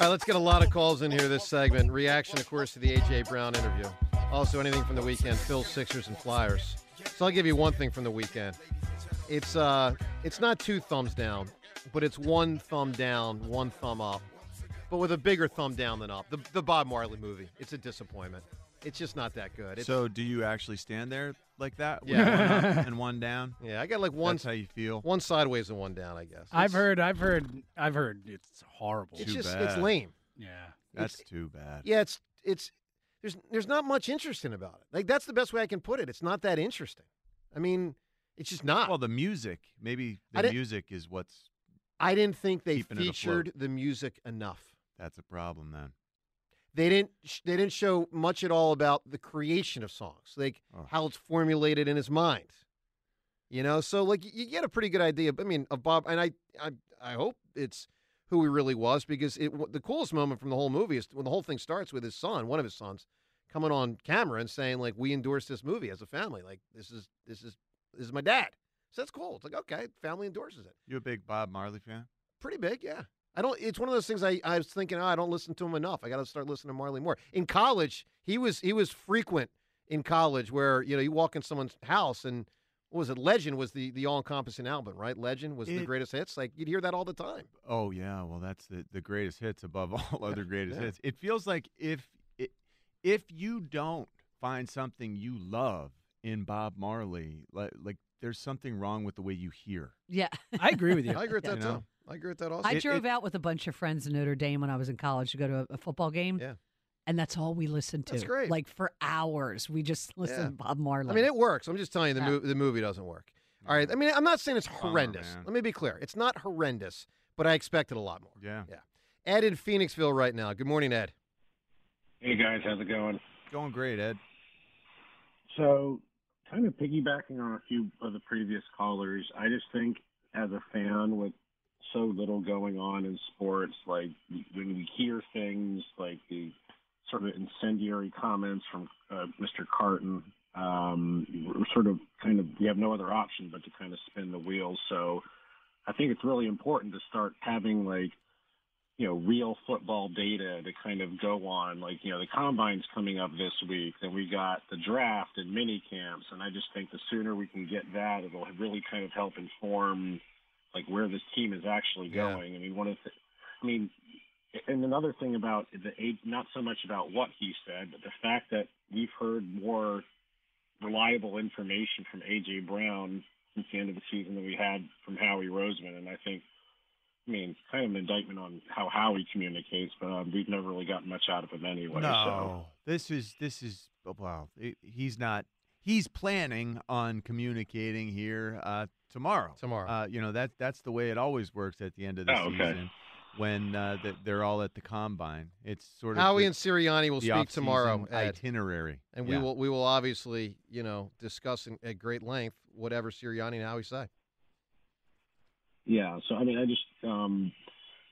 All right, let's get a lot of calls in here this segment. Reaction, of course, to the A.J. Brown interview. Also, anything from the weekend, Phil, Sixers, and Flyers. So I'll give you one thing from the weekend. It's uh, it's not two thumbs down, but it's one thumb down, one thumb up, but with a bigger thumb down than up. The, the Bob Marley movie. It's a disappointment. It's just not that good. It's, so, do you actually stand there like that? Yeah. one up and one down. yeah, I got like one That's how you feel. one sideways and one down. I guess. I've It's- heard, I've heard, I've heard it's horrible. It's Too just bad. it's lame. yeah. That's too bad. Yeah, it's it's there's there's not much interesting about it. Like that's the best way I can put it. It's not that interesting. I mean, it's just not. Well, the music, maybe I the didn't- music is what's I didn't think they keeping it afloat. featured the music enough. that's a problem then. They didn't sh- they didn't show much at all about the creation of songs, like Oh. how it's formulated in his mind. You know, so like you get a pretty good idea. I mean, of Bob, and I I I hope it's who he really was because it the coolest moment from the whole movie is when the whole thing starts with his son, one of his sons, coming on camera and saying like, "We endorse this movie as a family. Like this is this is this is my dad." So that's cool. It's like okay, family endorses it. You a big Bob Marley fan? Pretty big, yeah. I don't. It's one of those things. I, I was thinking, oh, I don't listen to him enough. I got to start listening to Marley more. In college, he was he was frequent in college, where you know you walk in someone's house and what was it? Legend was the the all encompassing album, right? Legend was the greatest hits. Like you'd hear that all the time. Oh yeah, well that's the the greatest hits above all other greatest yeah. hits. It feels like if it, if you don't find something you love in Bob Marley, like, like there's something wrong with the way you hear. Yeah. I agree with you. I agree with You that know? too. I agree with that also. I It- drove it- out with a bunch of friends in Notre Dame when I was in college to go to a, a football game. Yeah. And that's all we listened to. That's great. Like for hours. We just listened Yeah. to Bob Marley. I mean, it works. I'm just telling you, the, Yeah. mov- the movie doesn't work. All right. I mean, I'm not saying it's Bummer, horrendous. man. Let me be clear. It's not horrendous, but I expected a lot more. Yeah. Yeah. Ed in Phoenixville right now. Good morning, Ed. Hey guys, how's it going? Going great, Ed. So, kind of piggybacking on a few of the previous callers, I just think as a fan with so little going on in sports, like when we hear things like the sort of incendiary comments from uh, Mr. Carton, um, we're sort of kind of we have no other option but to kind of spin the wheels. So, I think it's really important to start having like you know, real football data to kind of go on. Like, you know, the combine's coming up this week, and we got the draft and mini camps, and I just think the sooner we can get that, it'll really kind of help inform like where this team is actually Yeah. going. I mean, one of the, I mean, and another thing about the age, not so much about what he said, but the fact that we've heard more reliable information from AJ Brown since the end of the season than we had from Howie Roseman, and I think I mean, kind of an indictment on how Howie communicates, but um, we've never really gotten much out of him anyway. No, this is this is oh, wow. He- He's not. He's planning on communicating here uh, tomorrow. Tomorrow. uh, you know that that's the way it always works at the end of the Oh, okay. season when uh, the, they're all at the combine. It's sort of Howie the- and Sirianni will speak tomorrow, Ed. itinerary, And Yeah. we will we will obviously, you know, discuss in, at great length whatever Sirianni and Howie say. Yeah, so I mean, I just um,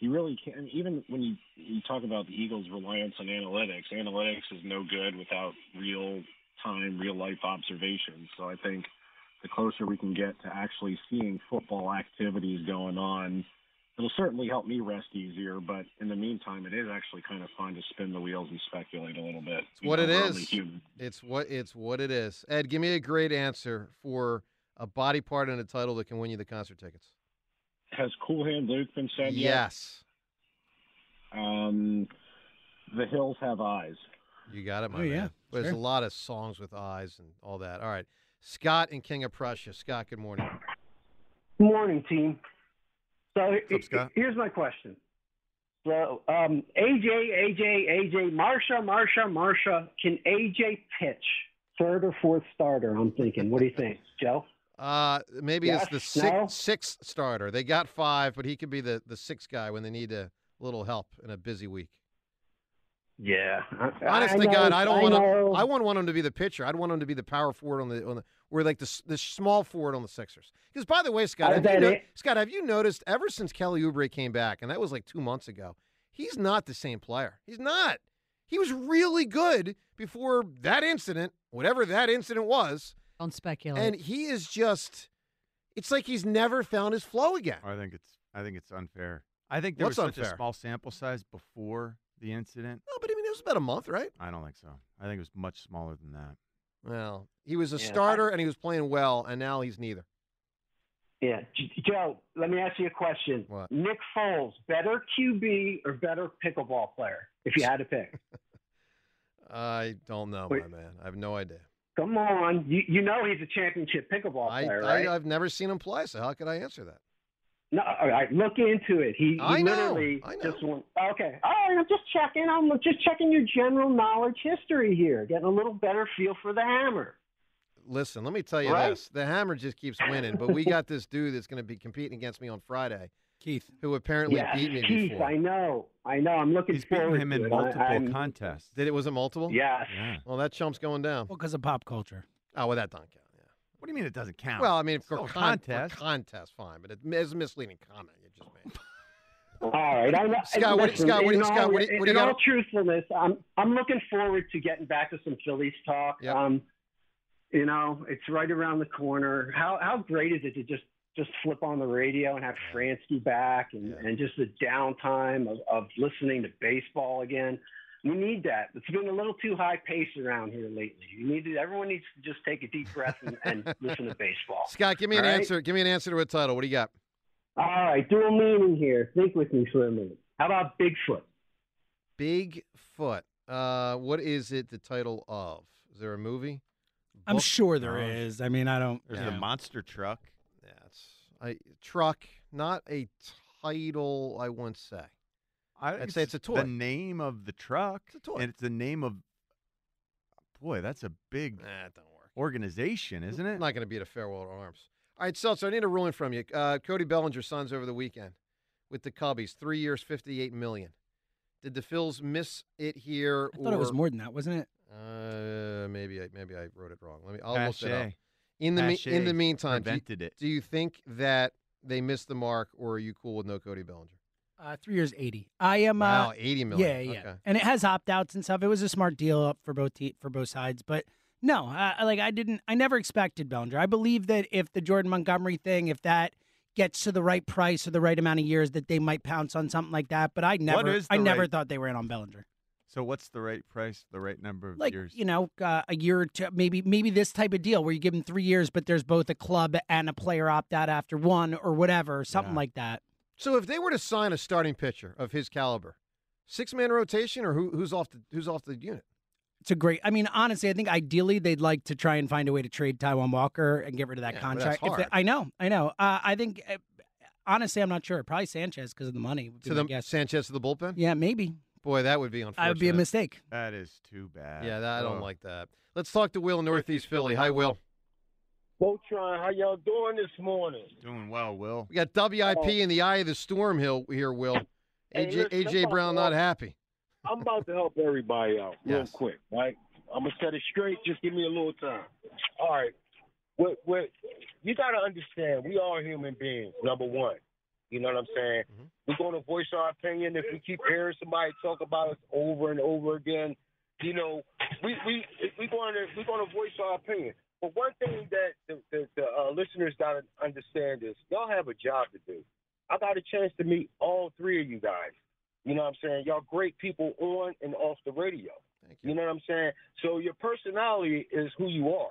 you really can't. Even when you you talk about the Eagles' reliance on analytics, analytics is no good without real time, real life observations. So I think the closer we can get to actually seeing football activities going on, it'll certainly help me rest easier. But in the meantime, it is actually kind of fun to spin the wheels and speculate a little bit. It's what it know, we're only is. It's what it's what it is. Ed, give me a great answer for a body part and a title that can win you the concert tickets. Has Cool Hand Luke been said yet? Yes. Um, the hills have eyes. You got it, my Oh, yeah, man. There's sure. a lot of songs with eyes and all that. All right. Scott and King of Prussia. Scott, good morning. Good Morning, team. So What's up, Scott? here's my question. So um, AJ, AJ, AJ, Marsha, Marsha, Marsha. Can AJ pitch third or fourth starter? I'm thinking. What do you think, Joe? Uh, maybe Yes, it's the six, no? sixth starter. They got five, but he could be the, the sixth guy when they need a little help in a busy week. Yeah. Honestly, God, I don't want know. him. I wouldn't want him to be the pitcher. I'd want him to be the power forward on the on the or like the the small forward on the Sixers. Because by the way, Scott, have you no- Scott, have you noticed ever since Kelly Oubre came back, and that was like two months ago, he's not the same player. He's not. He was really good before that incident, whatever that incident was, Don't speculate. and he is just. It's like he's never found his flow again. I think it's I think it's unfair. I think there What's was such unfair? a small sample size before the incident. No, but I mean, it was about a month, right? I don't think so. I think it was much smaller than that. Well, he was a Yeah. starter and he was playing well, and now he's neither. Yeah, Joe. Let me ask you a question. What? Nick Foles, better QB or better pickleball player? If you had to pick. I don't know, Wait. my man. I have no idea. Come on, you you know he's a championship pickleball I, player, I right? I've never seen him play, so how could I answer that? No, all right, look into it. He, he I know, literally I know. just went. Okay, all right. I'm just checking. I'm just checking your general knowledge history here, getting a little better feel for the hammer. Listen, let me tell you Right? this: the Hammer just keeps winning, but we got this dude that's going to be competing against me on Friday, Keith. who apparently yes, beat me Keith, before. I know. I know. I'm looking He's beaten forward him to in it. Multiple I'm- contests. Did it was it multiple? Yes. Yeah. Well, that chump's going down. Well, because of pop culture. Oh, well, that don't count. Yeah. What do you mean it doesn't count? Well, I mean, It's for, a con- contest. for contest, fine, but it's a misleading comment you just made. All right. I, Scott, what- Scott, what do you- in Scott, all- what what do in all truthfulness, I'm I'm looking forward to getting back to some Phillies talk. Yep. Um, you know, it's right around the corner. How how great is it to just just flip on the radio and have Franzke back and, Yeah. and just the downtime of, of listening to baseball again. We need that. It's been a little too high pace around here lately. You need to, everyone needs to just take a deep breath and, and listen to baseball. Scott, give me an All right? answer. Give me an answer to a title. What do you got? All right, dual meaning here. Think with me for a minute. How about Bigfoot? Bigfoot. Uh, what is it the title of? Is there a movie? I'm sure there No. is. I mean, I don't. There's yeah. the monster truck. Yeah, it's a truck, not a title. I wouldn't say. I I'd say it's a toy. The name of the truck. It's a toy. And it's the name of. Boy, that's a big Nah, it don't work. organization, isn't it? I'm not going to be at a farewell to arms. All right, Seltzer, I need a ruling from you. Uh, Cody Bellinger signs over the weekend with the Cubbies, three years, fifty-eight million. Did the Phils miss it here? I thought it was more than that, wasn't it? Uh, maybe I maybe I wrote it wrong. Let me. I'll look it up. In the me- in the meantime, do you, it. do you think that they missed the mark, or are you cool with no Cody Bellinger? Uh, three years, eighty. I am. Wow, uh, eighty million. Yeah, yeah. Okay. And it has opt outs and stuff. It was a smart deal up for both te- for both sides, but no, I, like I didn't. I never expected Bellinger. I believe that if the Jordan Montgomery thing, if that gets to the right price or the right amount of years, that they might pounce on something like that. But I never, I the never thought they were in on Bellinger. So what's the right price, the right number of Like years? you know, uh, a year or two, maybe maybe this type of deal where you give them three years, but there's both a club and a player opt out after one or whatever, something Yeah. like that. So if they were to sign a starting pitcher of his caliber, six man rotation, or who, who's off the who's off the unit? It's a great. I mean, honestly, I think ideally they'd like to try and find a way to trade Taijuan Walker and get rid of that Yeah, but that's contract. If they- I know, I know. Uh, I think uh, honestly, I'm not sure. Probably Sanchez because of the money. To my the guess. Sanchez to the bullpen? Yeah, maybe. Boy, that would be unfortunate. I would be a mistake. that is too bad. Yeah, that, I don't Oh. like that. Let's talk to Will in Northeast Philly. Hi, Will. Voltron, how y'all doing this morning? Doing well, Will. We got WIP oh. in the eye of the storm hill here, Will. Hey, AJ, listen, AJ Brown not to- happy. I'm about to help everybody out real Yes. quick, right? I'm gonna set it straight. Just give me a little time. All right. What, what, you got to understand, we are human beings. Number one, You know what I'm saying? Mm-hmm. We're going to voice our opinion. If we keep hearing somebody talk about us over and over again, you know, we we we going to we're going to voice our opinion. But one thing that the, the, the uh, listeners got to understand is y'all have a job to do. I got a chance to meet all three of you guys. You know what I'm saying? Y'all great people on and off the radio. Thank you. You know what I'm saying? So your personality is who you are.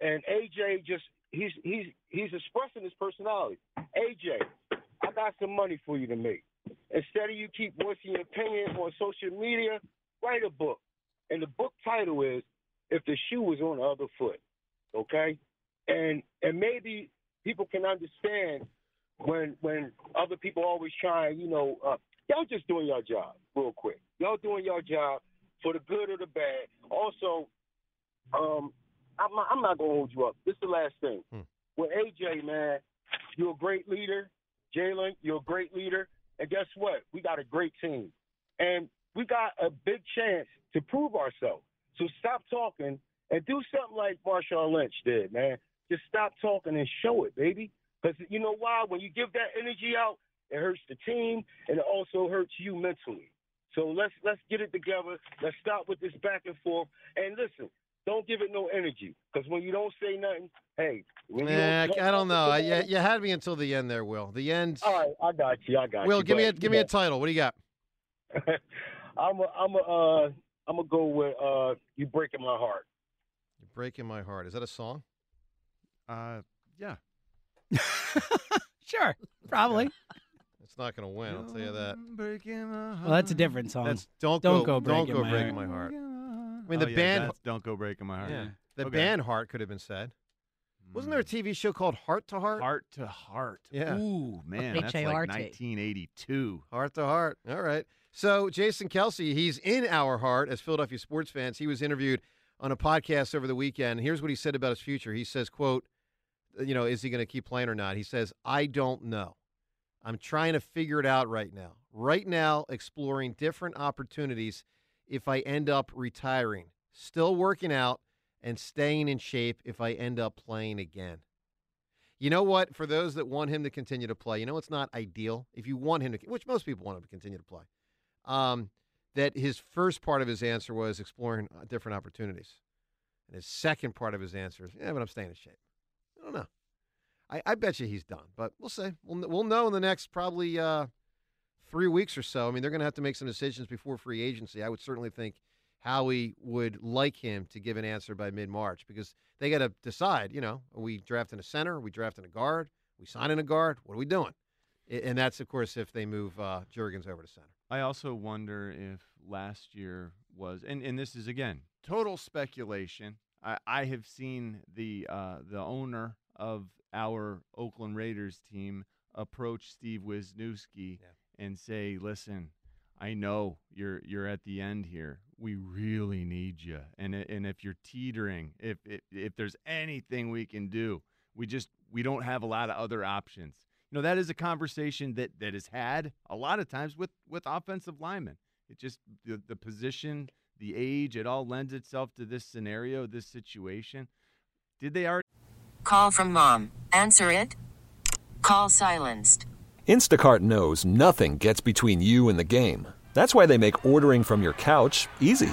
And AJ just he's he's he's expressing his personality. AJ, I got some money for you to make. Instead of you keep voicing your opinion on social media, write a book. And the book title is If the Shoe Was on the Other Foot. Okay? And and maybe people can understand when when other people always try, you know, uh, y'all just doing your job real quick. Y'all doing your job for the good or the bad. Also, um, I'm not, I'm not gonna hold you up. This is the last thing. With AJ, man, you're a great leader. Jalen, you're a great leader. And guess what? We got a great team, and we got a big chance to prove ourselves. So stop talking and do something like Marshawn Lynch did, man. Just stop talking and show it, baby. Because you know why? When you give that energy out, it hurts the team and it also hurts you mentally. So let's let's get it together. Let's stop with this back and forth. And listen, don't give it no energy. Because when you don't say nothing, hey, when don't, I don't know. I, you, you had me until the end there, Will. The end. All right, I got you. I got Will, you. give me a give me a title. What do you got? I'm a, I'm a, uh, I'm gonna go with uh, you breaking my heart. You're breaking my heart. Is that a song? Uh, yeah. Sure, probably. It's not going to win. I'll tell you that. Breaking my heart. Well, that's a different song. That's don't, Don't go, Go don't Breaking go My breaking Heart. my heart. I I mean, the band. Oh, Don't go breaking my heart. Yeah, the Okay. band Heart could have been said. Wasn't there a TV show called Heart to Heart? Heart to heart. Yeah. Ooh, man, that's like H-A-R-T. 1982. Heart to heart. All right. So Jason Kelce, he's in our heart as Philadelphia sports fans. He was interviewed on a podcast over the weekend. Here's what he said about his future. He says, "quote You know, is he going to keep playing or not?" He says, "I don't know. I'm trying to figure it out right now. Right now, exploring different opportunities. If I end up retiring, still working out and staying in shape. If I end up playing again." You know what? For those that want him to continue to play, you know it's not ideal. If you want him to, which most people want him to continue to play, um, that his first part of his answer was exploring uh, different opportunities, and his second part of his answer is, "Yeah, but I'm staying in shape." I don't know. I, I bet you he's done, but we'll see. We'll we'll know in the next probably uh, three weeks or so. I mean, they're going to have to make some decisions before free agency. I would certainly think Howie would like him to give an answer by mid March because they got to decide. You know, are we drafting a center? Are we drafting a guard? Are we signing a guard? What are we doing? And that's of course if they move uh, Jurgens over to center. I also wonder if last year was, and, and this is again total speculation. I, I have seen the uh, the owner of our Oakland Raiders team approach Steve Wisniewski and say, "Listen, I know you're you're at the end here. We really need you, and and if you're teetering, if if, if there's anything we can do, we just we don't have a lot of other options." You know that is a conversation that that is had a lot of times with with offensive linemen. It just the, the position, the age, it all lends itself to this scenario, this situation. Did they already? Call from mom. Answer it. Call silenced. Instacart knows nothing gets between you and the game. That's why they make ordering from your couch easy.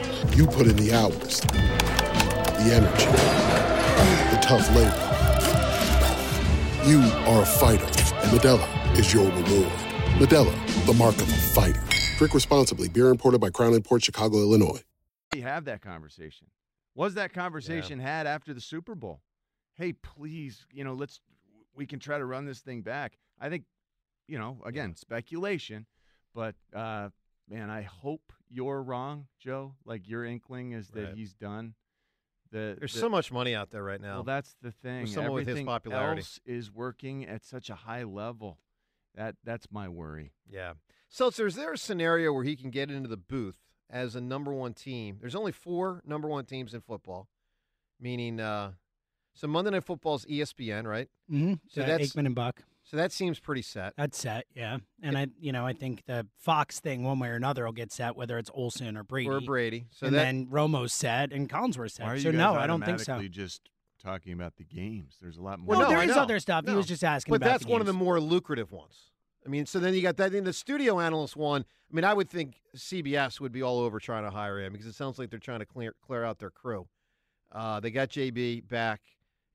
You put in the hours, the energy, the tough labor. You are a fighter, and Modelo is your reward. Modelo, the mark of a fighter. Drink responsibly. Beer imported by Crown Port Chicago, Illinois. We have that conversation. Was that conversation had after the Super Bowl? Hey, please, you know, let's we can try to run this thing back. I think, you know, again, speculation, but uh man, I hope you're wrong, Joe. Like your inkling is that Right. he's done. The There's the- so much money out there right now. Well, that's the thing. someone with his Everything popularity. else is working at such a high level. That that's my worry. Yeah. Seltzer, is there a scenario where he can get into the booth as a number one team? There's only four number one teams in football, meaning uh, so Monday Night Football's ESPN, right? Mm-hmm. So So that's Aikman and Buck. So that seems pretty set. That's set, yeah. And I, you know, I think the Fox thing, one way or another, will get set, whether it's Olson or Brady. Or Brady. So and that- then Romo's set and Collinsworth's set. Why are you so guys no, I don't think so. Just talking about the games. There's a lot more. Well, no, there I is know. other stuff. He was just asking But about that's the one of the more lucrative ones. I mean, so then you got that. in the studio analyst one. I mean, I would think CBS would be all over trying to hire him because it sounds like they're trying to clear clear out their crew. Uh, they got JB back.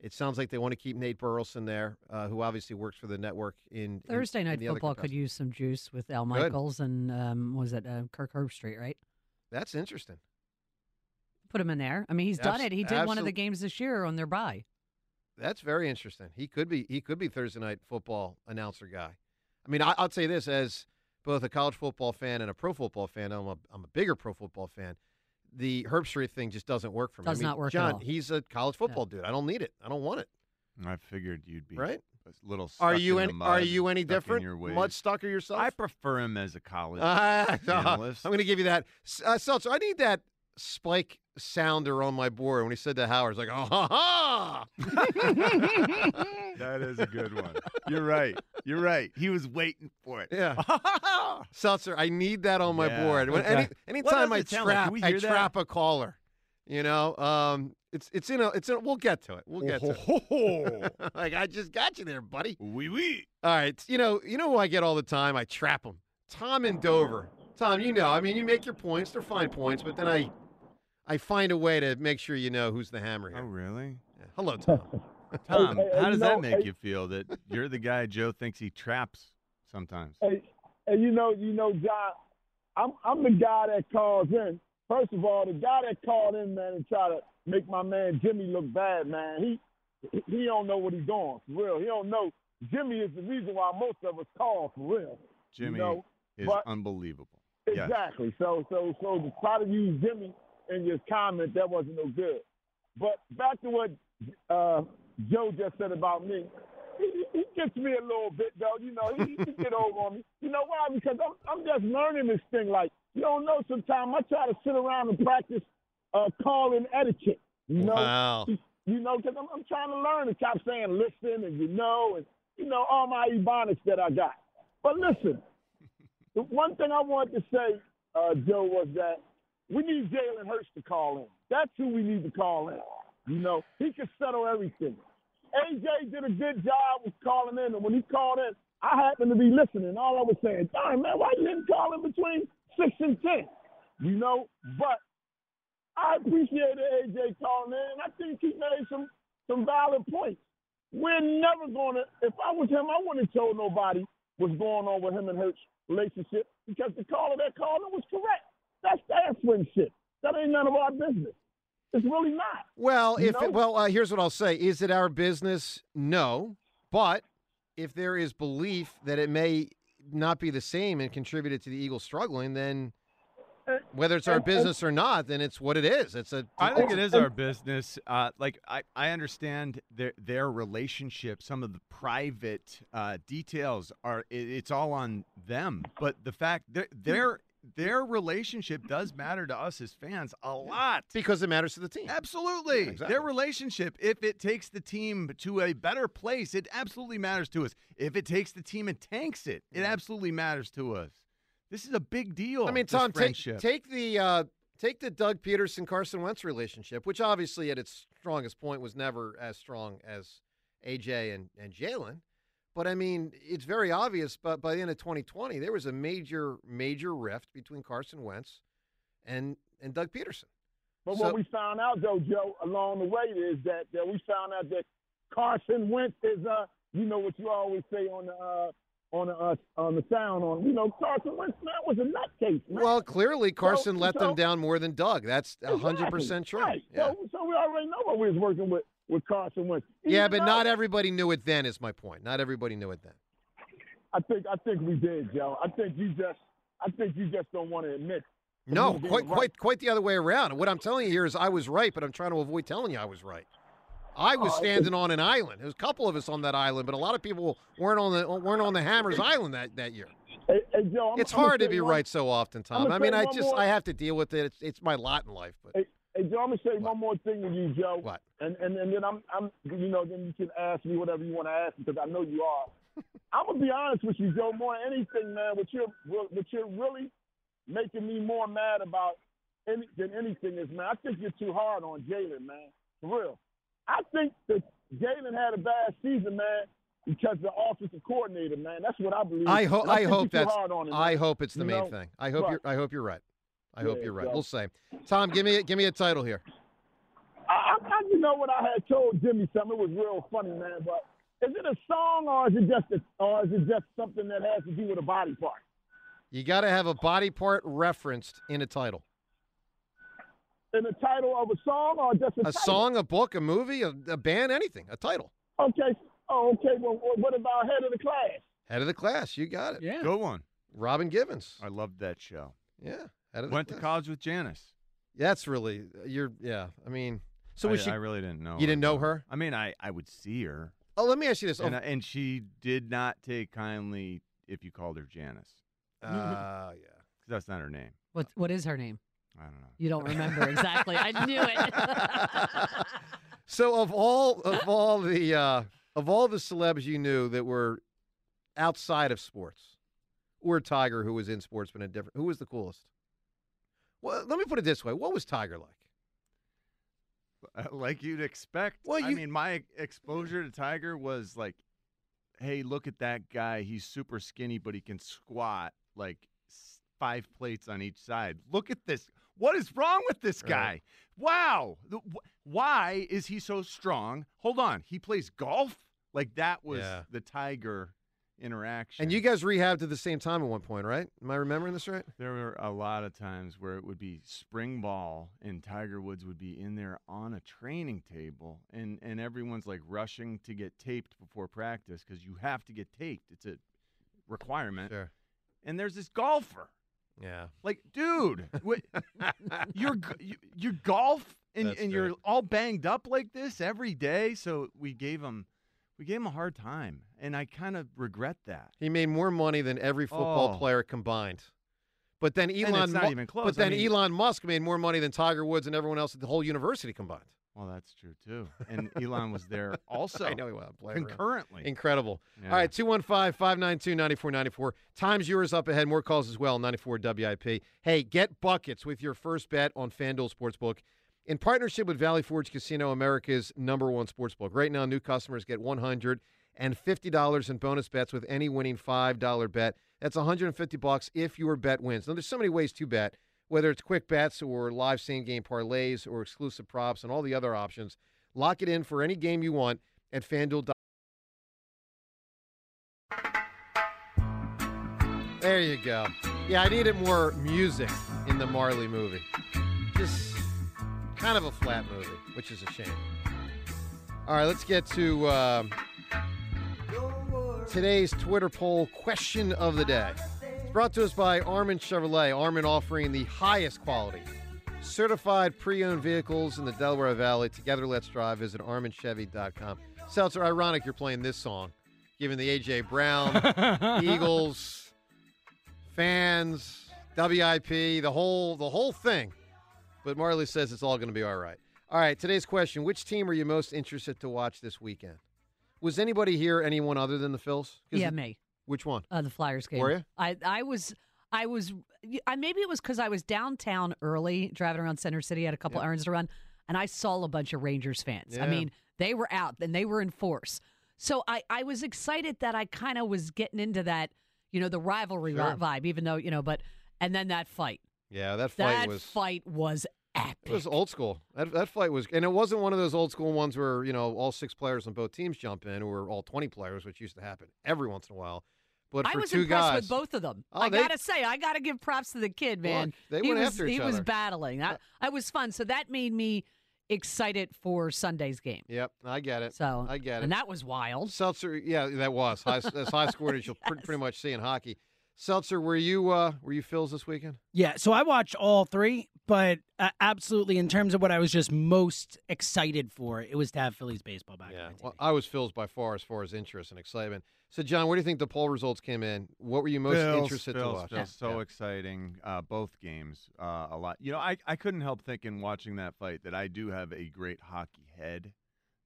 It sounds like they want to keep Nate Burleson there, uh, who obviously works for the network in in- Thursday in night other football could use some juice with Al Good. Michaels and um, was it uh, Kirk Herbstreit, right? That's interesting. Put him in there. I mean, he's done it. He did one of the games this year on their bye. That's very interesting. He could be he could be Thursday night football announcer guy. I mean, I, I'll say this as both a college football fan and a pro football fan. I'm a I'm a bigger pro football fan. The Herbstreit thing just doesn't work for me. Does I mean, not work at John, all. he's a college football dude. I don't need it. I don't want it. I figured you'd be Right? a little. Are you in any the Are you any in different? Your ways. Mud stucker yourself? I prefer him as a college Ah, analyst. I'm going to give you that. S- Uh, Seltzer, I need that spike sounder on my board. When he said to Howard, it's like, oh, ha, ha. that is a good one. You're right. You're right. He was waiting for it. Yeah. Seltzer, I need that on my Yeah, board. When, okay. any, anytime I it sound like? trap, I that? trap a caller. You know, um, it's it's in a it's in. We'll get to it. We'll get to it. like I just got you there, buddy. Wee wee. All right. You know, you know who I get all the time. I trap them. Tom and Dover. Tom, you know. I mean, you make your points. They're fine points, but then I, I find a way to make sure you know who's the hammer oh, here. Oh, really? Yeah. Hello, Tom. Tom, Hey, hey, how does know, that make hey- you feel that you're the guy Joe thinks he traps sometimes? Hey, and you know, you know, John, I'm I'm the guy that calls in. First of all, the guy that called in, man, and try to make my man Jimmy look bad, man. He he don't know what he's doing for real. He don't know. Jimmy is the reason why most of us call for real. Jimmy you know? is but- unbelievable. Yes. Exactly. So so so to try to use Jimmy in your comment that wasn't no good. But back to what uh, Joe just said about me. He, he gets me a little bit though, you know. He, he get over on me. You know why? Because I'm I'm just learning this thing. Like you don't know. Sometimes I try to sit around and practice uh, calling etiquette. You know. Wow. You know, because I'm, I'm trying to learn and stop saying listen and you know and you know all my ebonics that I got. But listen, the one thing I wanted to say, uh, Joe, was that we need Jalen Hurts to call in. That's who we need to call in. You know, he can settle everything. AJ did a good job with calling in, and when he called in, I happened to be listening. All I was saying, darn man, why you didn't call in between six and ten? You know, but I appreciated AJ calling in, I think he made some some valid points. We're never to. If I was him, I wouldn't have told nobody what's going on with him and Hurts relationship because the caller that called in was correct. That's their friendship. That ain't none of our business. It's really not. Well, You if it, well, uh, here's what I'll say: Is it our business? No, but if there is belief that it may not be the same and contributed to the Eagles struggling, then whether it's our and- and- business or not, then it's what it is. It's a. I think it is our business. Uh, like I, I understand their their relationship. Some of the private uh, details are. It, it's all on them. But the fact their their their relationship does matter to us as fans a lot because it matters to the team. Absolutely, exactly. their relationship. If it takes the team to a better place, it absolutely matters to us. If it takes the team and tanks it, it absolutely matters to us. This is a big deal. I mean, Tom, take, take the uh, take the Doug Pederson Carson Wentz relationship, which obviously at its strongest point was never as strong as AJ and and Jalen. But I mean, it's very obvious. But by the end of 2020, there was a major major rift between Carson Wentz and and Doug Pederson. But So- what we found out, though, Joe, along the way is that, that we found out that Carson Wentz is, uh, you know what you always say on the uh, on the uh, on the sound on, you know, Carson Wentz man was a nutcase, man. Well, clearly Carson So- let so- them down more than Doug. That's hundred Exactly. percent true. Right. Yeah. So, so we already know what we was working with with Carson Wentz. Yeah, but though- not everybody knew it then. Is my point. Not everybody knew it then. I think I think we did, Joe. I think you just I think you just don't want to admit. No, quite right. quite quite the other way around. What I'm telling you here is I was right, but I'm trying to avoid telling you I was right. I was Oh, standing on an island. There was a couple of us on that island, but a lot of people weren't on the weren't on the Hammers Island that, that year. Hey, hey, Joe, I'm, it's I'm hard to be one- right so often, Tom. I mean, I just more- I have to deal with it. It's, it's my lot in life. But Hey, hey, Joe, I'm gonna say one more thing to you, Joe. What? And and and then I'm I'm you know then you can ask me whatever you want to ask because I know you are. I'm gonna be honest with you, Joe. More than anything, man, what you're what you're really making me more mad about any, than anything is, man. I think you're too hard on Jalen, man. For real. I think that Jalen had a bad season, man, because the offensive coordinator, man. That's what I believe. I hope And I hope that's him, I hope it's the You main know? thing. I hope Right. you're I hope you're right. I hope you're right. so- We'll say. Tom, give me give me a title here. I, I, you know what I had told Jimmy something. It was real funny, man. But is it a song or is it just a, or is it just something that has to do with a body part? You got to have a body part referenced in a title. In the title of a song or just a, A title? song, a book, a movie, a, a band, anything. A title. Okay. Oh, okay. Well, well, what about head of the class? Head of the class. You got it. Yeah. Good one. Robin Givens. I loved that show. Yeah. Head of Went to college with Janice. That's really you're. Yeah. I mean, so I, was she? I really didn't know. You didn't know her? I mean, I, I would see her. Oh, let me ask you this. And, oh, and she did not take kindly if you called her Janice. uh, yeah. 'Cause that's not her name. What what is her name? I don't know. You don't remember exactly. I knew it. So of all of all the uh, of all the celebs you knew that were outside of sports, or Tiger, who was in sports but in different, who was the coolest? Well, let me put it this way: What was Tiger like? Like you'd expect. Well, I mean, my exposure to Tiger was like, hey, look at that guy. He's super skinny, but he can squat like five plates on each side. Look at this. What is wrong with this Right. guy? Wow. Why is he so strong? Hold on. He plays golf? Like that was Yeah. the Tiger interaction. And you guys rehabbed at the same time at one point, right? Am I remembering this right? There were a lot of times where it would be spring ball and Tiger Woods would be in there on a training table and, and everyone's like rushing to get taped before practice because you have to get taped. It's a requirement. Sure. And there's this golfer. Yeah. Like, dude, what, you're you, you golf and, That's and you're all banged up like this every day. So we gave him we gave him a hard time, and I kind of regret that. He made more money than every football Oh. player combined. But then Elon, not Mu- even close. But I then mean- Elon Musk made more money than Tiger Woods and everyone else at the whole university combined. Well, that's true too. And Elon was there also. I know he was playing around. concurrently. Incredible. Yeah. All right, 215 592 9494. Time's yours up ahead. More calls as well, 94 WIP. Hey, get buckets with your first bet on FanDuel Sportsbook. In partnership with Valley Forge Casino, America's number one sportsbook. Right now, new customers get $150 in bonus bets with any winning $5 bet. That's 150 bucks if your bet wins. Now, there's so many ways to bet, whether it's quick bets or live same game parlays or exclusive props and all the other options. Lock it in for any game you want at FanDuel. There you go. Yeah, I needed more music in the Marley movie. Just kind of a flat movie, which is a shame. All right, let's get to um, today's Twitter poll question of the day. It's brought to us by Armin Chevrolet. Armin offering the highest quality certified pre-owned vehicles in the Delaware Valley. Together, let's drive. Visit arminchevy.com. Seltzer, ironic you're playing this song, given the AJ Brown, Eagles, fans, WIP, the whole the whole thing. But Marley says it's all going to be all right. All right, today's question: Which team are you most interested to watch this weekend? Was anybody here anyone other than the Phils? yeah, me. Which one? Uh, the Flyers game. Were you? I I was I was I maybe it was because I was downtown early driving around Center City, had a couple errands to run, and I saw a bunch of Rangers fans. I mean, they were out and they were in force. So I I was excited that I kind of was getting into that, you know, the rivalry Sure. vibe, even though you know, but and then that fight. Yeah, that fight that was. fight was It was old school. That, that fight was, and it wasn't one of those old school ones where you know all six players on both teams jump in, or all twenty players, which used to happen every once in a while. But I was impressed guys, with both of them. Oh, I they- gotta say, I gotta give props to the kid, man. Look, they he went was, after he each was battling. That, uh, that was fun. So that made me excited for Sunday's game. Yep, I get it. So I get it. and that was wild. Seltzer, yeah, that was high, as high scored as you'll pretty, pretty much see in hockey. Seltzer, were you uh, were you Phils this weekend? Yeah, so I watched all three, but uh, absolutely, in terms of what I was just most excited for, it was to have Phillies baseball back. Yeah, well, I was Phils by far as far as interest and excitement. So, John, where do you think the poll results came in? What were you most Bills, interested to Bills, watch? Bills, so exciting. Uh, both games, uh, a lot. You know, I, I couldn't help thinking watching that fight that I do have a great hockey head.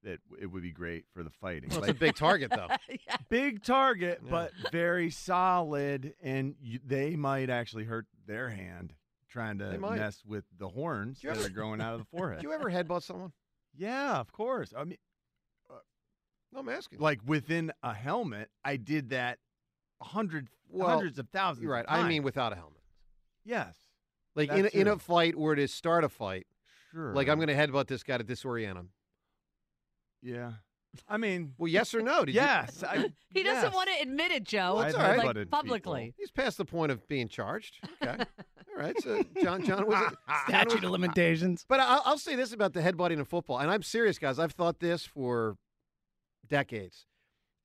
That it would be great for the fighting. Well, it's a big target, though. Big target, but very solid, and you, they might actually hurt their hand trying to mess with the horns you that ever- are growing out of the forehead. Did you ever headbutt someone? Yeah, of course. I mean, No, I'm asking. like within a helmet, I did that hundred, Well, hundreds of thousands. You're right. Of I mean, without a helmet. yes, Like in a, in a fight or to start a fight. sure. Like I'm going to headbutt this guy to disorient him. Yeah, I mean, Well, yes or no? Did you- yes. I, He doesn't yes. want to admit it, Joe. Well, it's all right. like headbutted publicly. He's past the point of being charged. Okay. All right. So, John, John was it? Statute of limitations. But I- I'll say this about the headbutting in football, and I'm serious, guys. I've thought this for decades.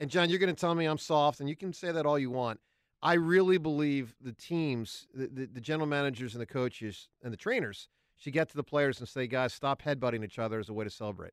And John, you're going to tell me I'm soft, and you can say that all you want. I really believe the teams, the, the, the general managers and the coaches and the trainers should get to the players and say, guys, stop headbutting each other as a way to celebrate.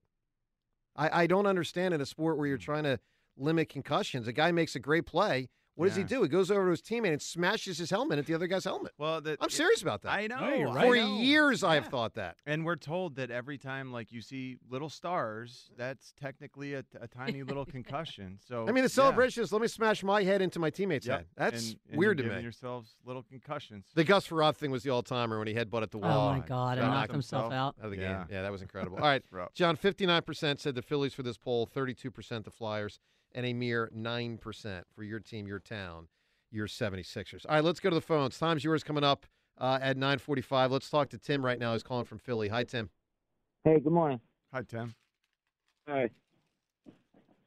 I, I don't understand in a sport where you're hmm. trying to limit concussions. A guy makes a great play. What does he do? He goes over to his teammate and smashes his helmet at the other guy's helmet. Well, that, I'm serious about that. I know. No, you're I right. For know. years, I have thought that. And we're told that every time, like you see little stars, that's technically a, a tiny little concussion. So I mean, the yeah. celebration is let me smash my head into my teammate's Yep. head. That's And- and weird to you're giving me. Yourselves little concussions. The Gus Frerotte thing was the all timer when he headbutted the oh wall. Oh my God! And Knocked knocked himself himself. out. Out of the Yeah. game. Yeah, that was incredible. All right, John, 59% said the Phillies for this poll, 32% the Flyers, and a mere 9% for your team, your town, your 76ers. All right, let's go to the phones. Time's yours coming up uh, at 945. Let's talk to Tim right now. He's calling from Philly. Hi, Tim. Hey, good morning. Hi, Tim. Hi.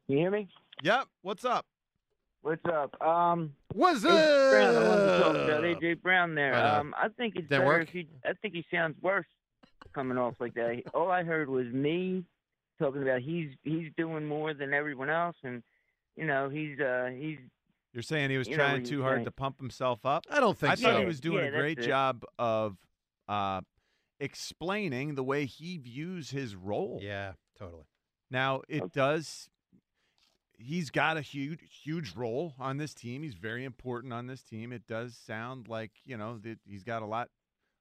You hear me? Yep. What's up? What's up? Um, What's AJ Brown, I wanted to talk about up? AJ Brown there. I. Um, I think it's Didn't better work? if he. I think he sounds worse coming off like that. All I heard was me talking about he's he's doing more than everyone else, and you know he's uh he's You're saying he was You know trying too hard saying. to pump himself up? I don't think I so. thought he was doing Yeah, a great it. job of uh, explaining the way he views his role. Yeah, totally. Now it does. He's got a huge, huge role on this team. He's very important on this team. It does sound like you know that he's got a lot,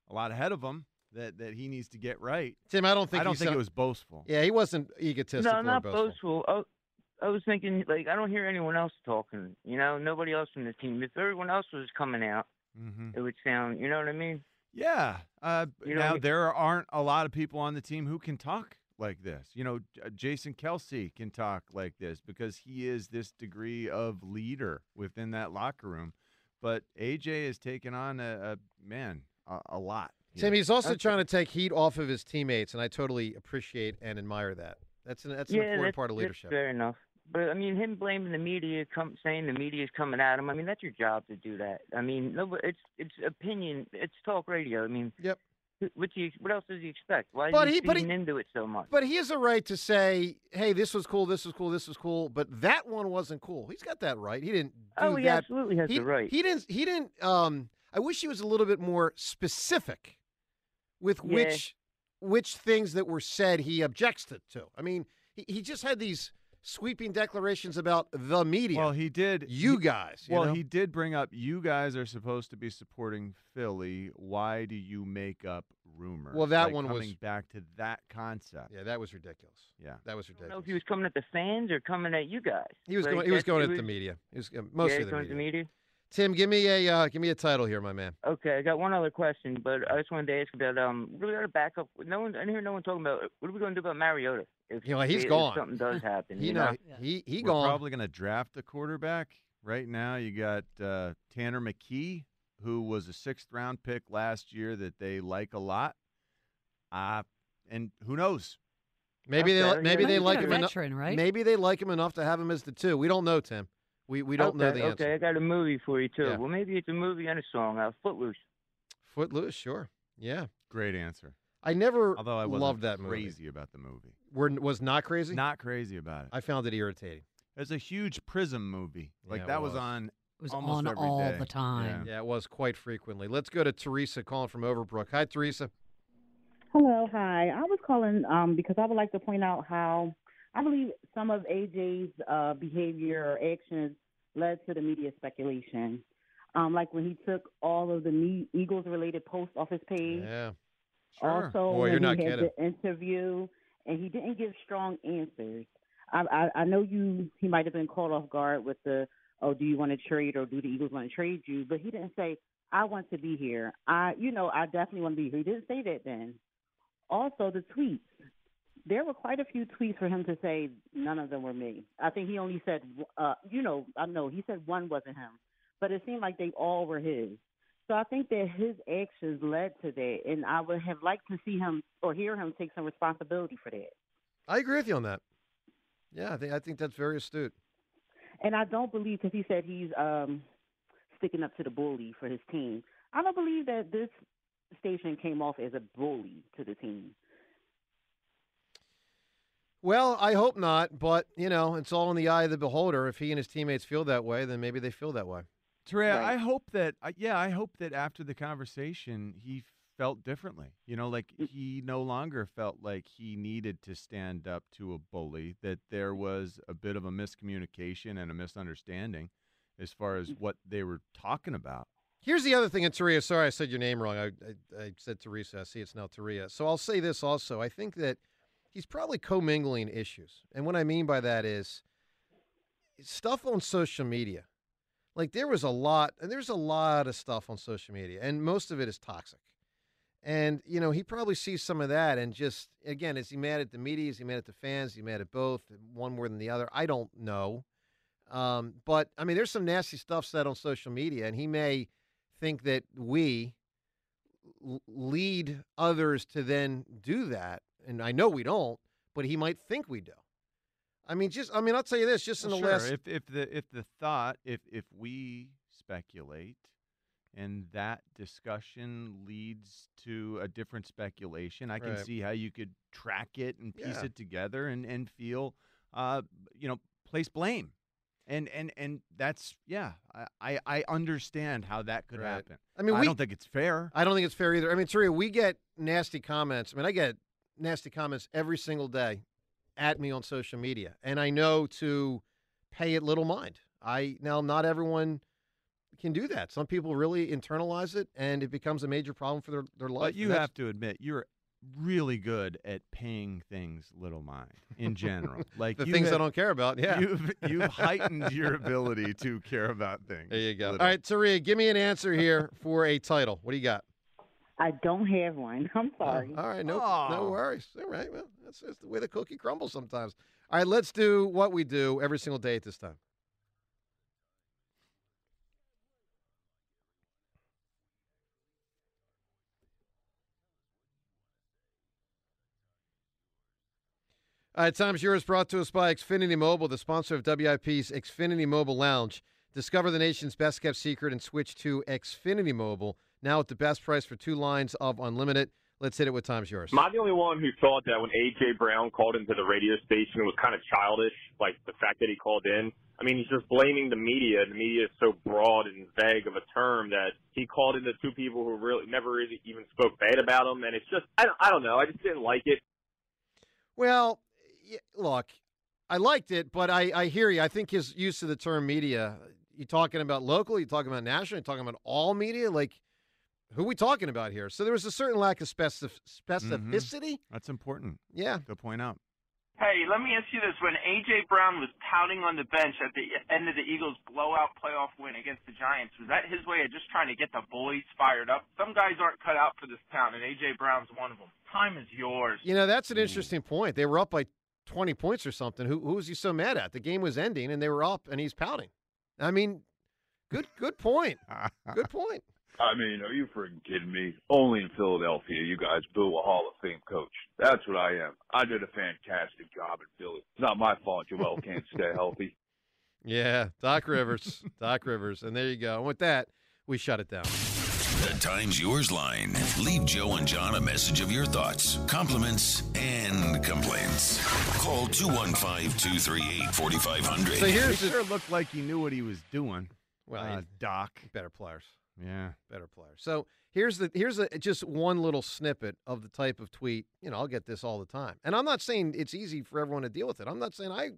a lot ahead of him that that he needs to get right. Tim, I don't think I don't he think sound- it was boastful. Yeah, he wasn't egotistical no, or not boastful. boastful. I, I was thinking like I don't hear anyone else talking. You know, nobody else from the team. If everyone else was coming out, Mm-hmm. it would sound. You know what I mean? Yeah. Uh, You know, now he- there aren't a lot of people on the team who can talk like this. You know, uh, Jason Kelce can talk like this because he is this degree of leader within that locker room. But AJ has taken on a, a man a, a lot. Tim, he's also trying to take heat off of his teammates, and I totally appreciate and admire that. That's an that's an yeah, important that's, part of leadership. fair enough. But I mean, him blaming the media, come saying the media is coming at him. I mean, that's your job to do that. I mean, no, it's it's opinion. It's talk radio. I mean, yep. What do you, What else does he expect? Why is But he, he- he- feeding into it so much? But he has a right to say, "Hey, this was cool. This was cool. This was cool." But that one wasn't cool. He's got that right. He didn't do Oh, he that. absolutely has he, the right. He didn't. He didn't. Um, I wish he was a little bit more specific with Yeah. which which things that were said he objects to. to. I mean, he, he just had these sweeping declarations about the media. Well, he did. You he- guys. you well, know? he did bring up you guys are supposed to be supporting Philly. Why do you make up rumors? Well, that Like, one was- coming back to that concept. Yeah, that was ridiculous. Yeah, that was I don't ridiculous. know if he was coming at the fans or coming at you guys. He was Like, going. He was going it at the media. He was uh, mostly he's the going media. at the media. Tim, give me a uh, give me a title here, my man. Okay, I got one other question, but I just wanted to ask about um, what are we going to back up? No one, I hear no one talking about what are we going to do about Mariota if, You know, he's if gone. something does happen. He you know know, he he We're gone. probably going to draft a quarterback. Right now, you got uh, Tanner McKee, who was a sixth round pick last year that they like a lot. Uh, and who knows? Maybe they Okay, li- maybe yeah. they like him enough. right? Maybe they like him enough to have him as the two. We don't know, Tim. We we don't know okay, the answer. Okay, I got a movie for you too. Yeah. Well, maybe it's a movie and a song. Uh, Footloose. Footloose, sure. Yeah. Great answer. I never Although I wasn't loved that movie. crazy about the movie. Were, was not crazy? Not crazy about it. I found it irritating. It's a huge Prism movie. Like Yeah, that was. was. on. It was almost on every all day. the time. Yeah, it was quite frequently. Let's go to Teresa calling from Overbrook. Hi, Teresa. Hello, hi. I was calling um, because I would like to point out how I believe some of AJ's uh, behavior or actions led to the media speculation. Um, like when he took all of the Eagles-related posts off his page. Yeah. Also, Boy, when you're he not had kidding. the interview and he didn't give strong answers. I, I, I know you. He might have been caught off guard with the, oh, do you want to trade or do the Eagles want to trade you? But he didn't say, I want to be here. I, you know, I definitely want to be here. He didn't say that then. Also, the tweets. There were quite a few tweets for him to say none of them were me. I think he only said, uh, you know, I know he said one wasn't him, but it seemed like they all were his. So I think that his actions led to that, and I would have liked to see him or hear him take some responsibility for that. I agree with you on that. Yeah, I think I think that's very astute. And I don't believe because he said he's um, sticking up to the bully for his team. I don't believe that this station came off as a bully to the team. Well, I hope not, but you know, it's all in the eye of the beholder. If he and his teammates feel that way, then maybe they feel that way. Terea, Right. I hope that uh, yeah, I hope that after the conversation he felt differently. You know, like mm. he no longer felt like he needed to stand up to a bully, that there was a bit of a miscommunication and a misunderstanding as far as mm. what they were talking about. Here's the other thing, and Taria, sorry I said your name wrong. I, I, I said Teresa. I see it's now Taria. So I'll say this also. I think that he's probably commingling issues. And what I mean by that is stuff on social media. Like there was a lot, and there's a lot of stuff on social media, and most of it is toxic. And, you know, he probably sees some of that and just, again, is he mad at the media? Is he mad at the fans? Is he mad at both? One more than the other? I don't know. Um, but, I mean, there's some nasty stuff said on social media, and he may think that we lead others to then do that. And I know we don't, but he might think we do. I mean, just, I mean, I'll tell you this, just in Well, the sure. last. if if the if the thought if if we speculate and that discussion leads to a different speculation, I can Right. see how you could track it and piece Yeah. it together and and feel uh you know place blame. And and and that's yeah, I I, I understand how that could Right. happen. I mean, I we- don't think it's fair. I don't think it's fair either. I mean, Taria, we get nasty comments. I mean, I get nasty comments every single day at me on social media, and I know to pay it little mind. I now not everyone can do that. Some people really internalize it, and it becomes a major problem for their their life. But you have to admit you're really good at paying things little mind in general. Like the things I don't care about. Yeah, You've, you've heightened your ability to care about things. There you go. little. All right, Taria, give me an answer here for a title. What do you got? I don't have one. I'm oh, sorry. all right, no, no Oh. worries. All right, well, that's just the way the cookie crumbles sometimes. All right, let's do what we do every single day at this time. All right, time's yours brought to us by Xfinity Mobile, the sponsor of WIP's Xfinity Mobile Lounge. Discover the nation's best kept secret and switch to Xfinity Mobile now at the best price for two lines of unlimited. Let's hit it with time's yours. Am I the only one who thought that when AJ Brown called into the radio station, it was kind of childish, like the fact that he called in? I mean, he's just blaming the media. The media is so broad and vague of a term that he called in into two people who really never really even spoke bad about him, and it's just I don't, I don't know. I just didn't like it. Well, look, I liked it, but I, I hear you. I think his use of the term media, you talking about local, you talking about national, you talking about all media? Like, who are we talking about here? So there was a certain lack of specif- mm-hmm. specificity. That's important. Yeah. To point out. Hey, let me ask you this. When A.J. Brown was pouting on the bench at the end of the Eagles' blowout playoff win against the Giants, was that his way of just trying to get the boys fired up? Some guys aren't cut out for this town, and A.J. Brown's one of them. Time is yours. You know, that's an hmm. interesting point. They were up by 20 points or something. Who, who was he so mad at? The game was ending and they were up and he's pouting. I mean, good good point. Good point. I mean, are you freaking kidding me? Only in Philadelphia, you guys boo a Hall of Fame coach. That's what I am. I did a fantastic job in Philly. It's not my fault Joel can't stay healthy. Yeah, Doc Rivers, Doc Rivers, and there you go. And with that, we shut it down. The Times Yours line. Leave Joe and John a message of your thoughts, compliments, and complaints. Call 215 238 4500. So here's He sure looked like he knew what he was doing. Well, uh, Doc. better players. Yeah. better player. So here's the here's a, just one little snippet of the type of tweet. You know, I'll get this all the time, and I'm not saying it's easy for everyone to deal with it. I'm not saying I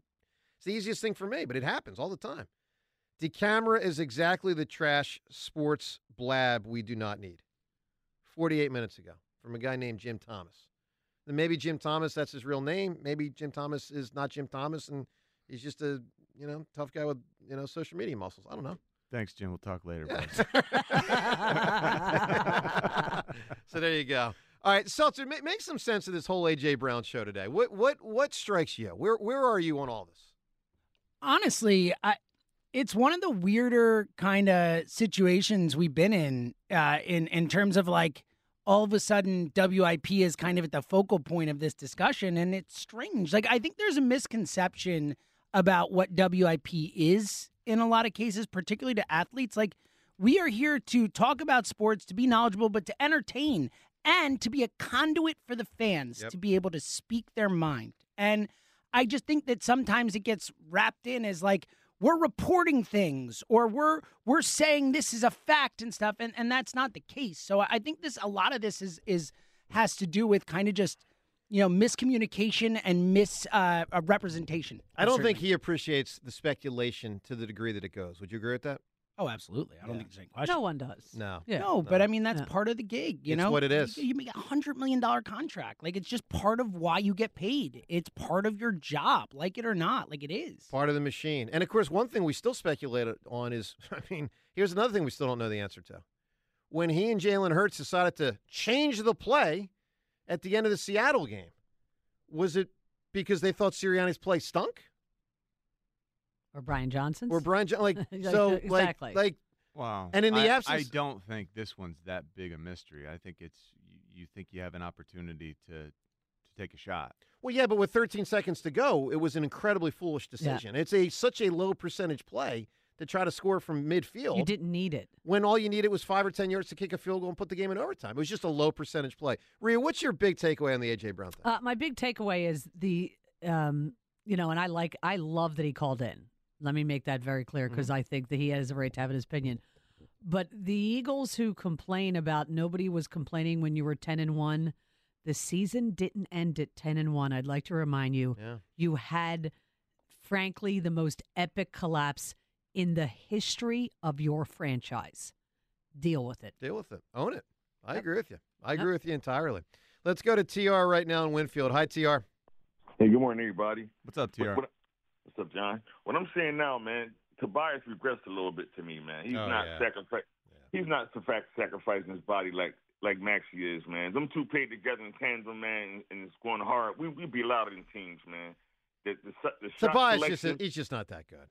it's the easiest thing for me, but it happens all the time. DeCamara is exactly the trash sports blab we do not need. 48 minutes ago from a guy named Jim Thomas. Then maybe Jim Thomas, that's his real name. Maybe Jim Thomas is not Jim Thomas and he's just a, you know, tough guy with, you know, social media muscles. I don't know. Thanks, Jim. We'll talk later. So there you go. All right, Seltzer, make, make some sense of this whole AJ Brown show today. What what what strikes you? Where where are you on all this? honestly, I, it's one of the weirder kind of situations we've been in, uh, in in terms of like all of a sudden WIP is kind of at the focal point of this discussion, and it's strange. Like I think there's a misconception about what WIP is in a lot of cases, particularly to athletes. Like we are here to talk about sports, to be knowledgeable, but to entertain and to be a conduit for the fans Yep. to be able to speak their mind. And I just think that sometimes it gets wrapped in as like we're reporting things or we're we're saying this is a fact and stuff and, and that's not the case. So I think this a lot of this is is has to do with kind of just you know miscommunication and mis uh, uh, representation. I don't think he appreciates the speculation to the degree that it goes. Would you agree with that? Oh, absolutely. I don't think there's any question. No one does. No. Yeah. no, but I mean that's part of the gig. You It's know what it is. You, you make a hundred million dollar contract. Like it's just part of why you get paid. It's part of your job, like it or not. Like it is. Part of the machine. And of course, one thing we still speculate on is I mean, here's another thing we still don't know the answer to. When he and Jalen Hurts decided to change the play at the end of the Seattle game, was it because they thought Sirianni's play stunk? Or Brian Johnson's? Or Brian John like Yeah, so exactly. like like Wow. And in the I, absence I don't think this one's that big a mystery. I think it's you, you think you have an opportunity to to take a shot. Well, yeah, but with 13 seconds to go, it was an incredibly foolish decision. It's a such a low percentage play to try to score from midfield. You didn't need it. when all you needed was five or 10 yards to kick a field goal and put the game in overtime. It was just a low percentage play. Rhea, what's your big takeaway on the AJ Brown thing? Uh, my big takeaway is the, um, you know, and I like, I love that he called in. Let me make that very clear because I think that he has a right to have his opinion. But the Eagles who complain about nobody was complaining when you were ten and one, the season didn't end at ten and one. I'd like to remind you, Yeah. you had, frankly, the most epic collapse in the history of your franchise. Deal with it. Deal with it. Own it. I agree with you. I agree with you entirely. Let's go to TR right now in Winfield. Hi, TR. Hey, good morning, everybody. What's up, What- what- what's up, John? What I'm saying now, man, Tobias regressed a little bit to me, man. He's Oh, not yeah. sacrifice. He's not sac- sacrificing his body like like Maxey is, man. Them two played together in tandem, man, and it's going hard. We we be louder than teams, man. The the, the, the Tobias just he's just not that good.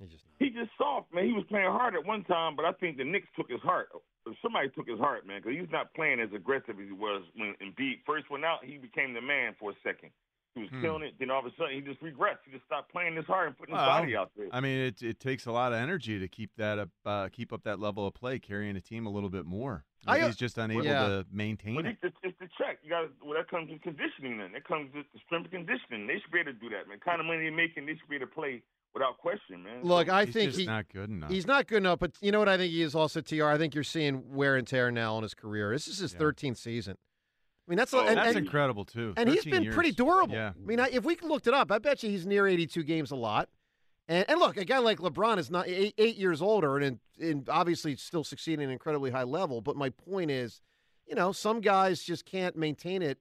He's just he just soft, man. He was playing hard at one time, but I think the Knicks took his heart. Somebody took his heart, man, because he's not playing as aggressive as he was when Embiid first went out. He became the man for a second. He was Hmm. killing it. Then all of a sudden, he just regressed. He just stopped playing this hard and putting his body out there. I mean, it it takes a lot of energy to keep that up, uh, keep up that level of play, carrying a team a little bit more. I- he's just unable Yeah. to maintain But it. it's, it's the check. You got well. That comes with conditioning. Then that comes with the strength and conditioning. They should be able to do that, man. kind of money they're making, they should be able to play without question, man. Look, So- I think he's not good enough. He's not good enough, but you know what I think he is also, TR? I think you're seeing wear and tear now on his career. This is his 13th season. I mean, that's, Oh, and, that's and- incredible too. And he's been years. pretty durable. Yeah. I mean, I, if we looked it up, I bet you he's near 82 games a lot. And, and look, a guy like LeBron is not eight, eight years older and, and obviously still succeeding at an incredibly high level. But my point is, you know, some guys just can't maintain it.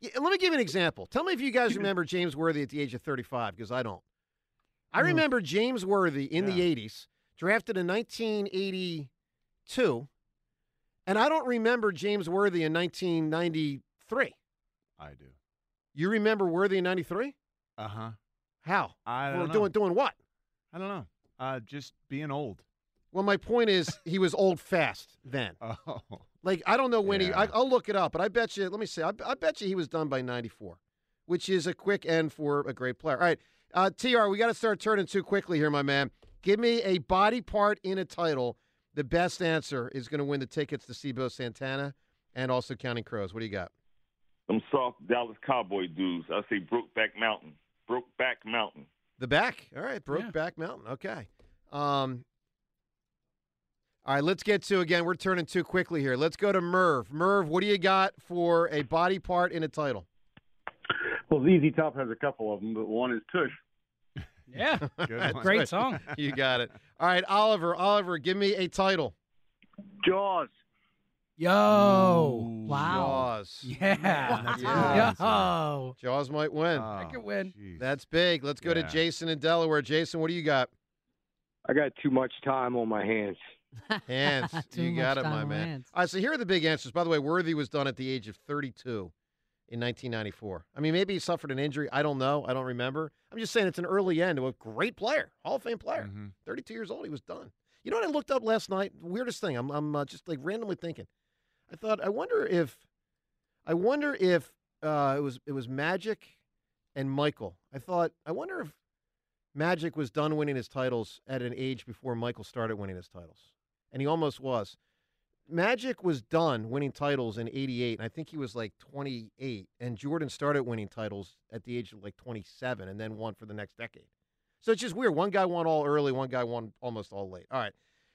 Yeah, Let me give you an example. Tell me if you guys remember James Worthy at the age of 35, because I don't. I Mm-hmm. remember James Worthy in the 80s, drafted in 1982, and I don't remember James Worthy in 1993. I do. You remember Worthy in 93? Uh huh. How? I don't know. doing doing what? I don't know. Uh, just being old. Well, my point is he was old fast then. Oh. Like I don't know when he. Yeah. I, I'll look it up, but I bet you. Let me see. I, I bet you he was done by '94, which is a quick end for a great player. All right, uh, Tr, we got to start turning too quickly here, my man. Give me a body part in a title. The best answer is going to win the tickets to Cibo Santana and also Counting Crows. What do you got? Them soft Dallas Cowboy dudes. I say Brokeback Mountain. Brokeback Mountain. The back. All right, Brokeback Mountain. Okay. Um, all right, let's get to again. We're turning too quickly here. Let's go to Merv. Merv, what do you got for a body part in a title? Well, ZZ Top has a couple of them, but one is Tush. Yeah, That's great right. song. You got it. All right, Oliver. Oliver, give me a title. Jaws. Yo. Wow. Jaws. Yeah. That's Yeah. Yo. Jaws might win. I could win. Oh, That's big. Let's go to Jason in Delaware. Jason, what do you got? I got too much time on my hands. Hands. You got it, my man. hands. All right, so here are the big answers. By the way, Worthy was done at the age of 32 in 1994. I mean, maybe he suffered an injury. I don't know. I don't remember. I'm just saying it's an early end of a great player, Hall of Fame player. Mm-hmm. 32 years old, he was done. You know what I looked up last night? Weirdest thing. I'm, I'm uh, just like randomly thinking. I thought, I wonder if, I wonder if uh, it was it was Magic and Michael. I thought, I wonder if Magic was done winning his titles at an age before Michael started winning his titles. And he almost was. Magic was done winning titles in 88, and I think he was like 28. And Jordan started winning titles at the age of like 27 and then won for the next decade. So it's just weird. One guy won all early, one guy won almost all late. All right.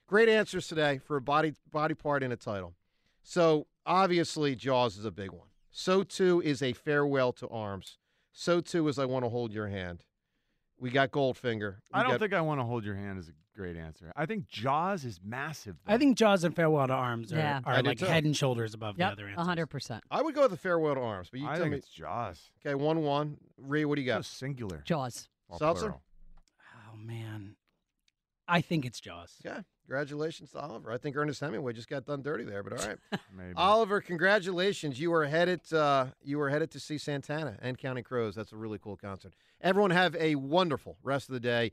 Great answers today for a body body part in a title. So obviously Jaws is a big one. So too is a farewell to arms. So too is I want to hold your hand. We got Goldfinger. We I don't got- think I want to hold your hand is a great answer. I think Jaws is massive. I think Jaws and Farewell to Arms are, Yeah. are like too. head and shoulders above Yep, the other answers. hundred percent. I would go with the farewell to arms, but you I tell think me. it's Jaws. Okay, one one. Ray, what do you got? So singular. Jaws. All Seltzer. plural. Oh man, I think it's Jaws. Yeah, congratulations to Oliver. I think Ernest Hemingway just got done dirty there, but all right. Maybe. Oliver, congratulations. You are headed. Uh, you are headed to see Santana and Counting Crows. That's a really cool concert. Everyone have a wonderful rest of the day.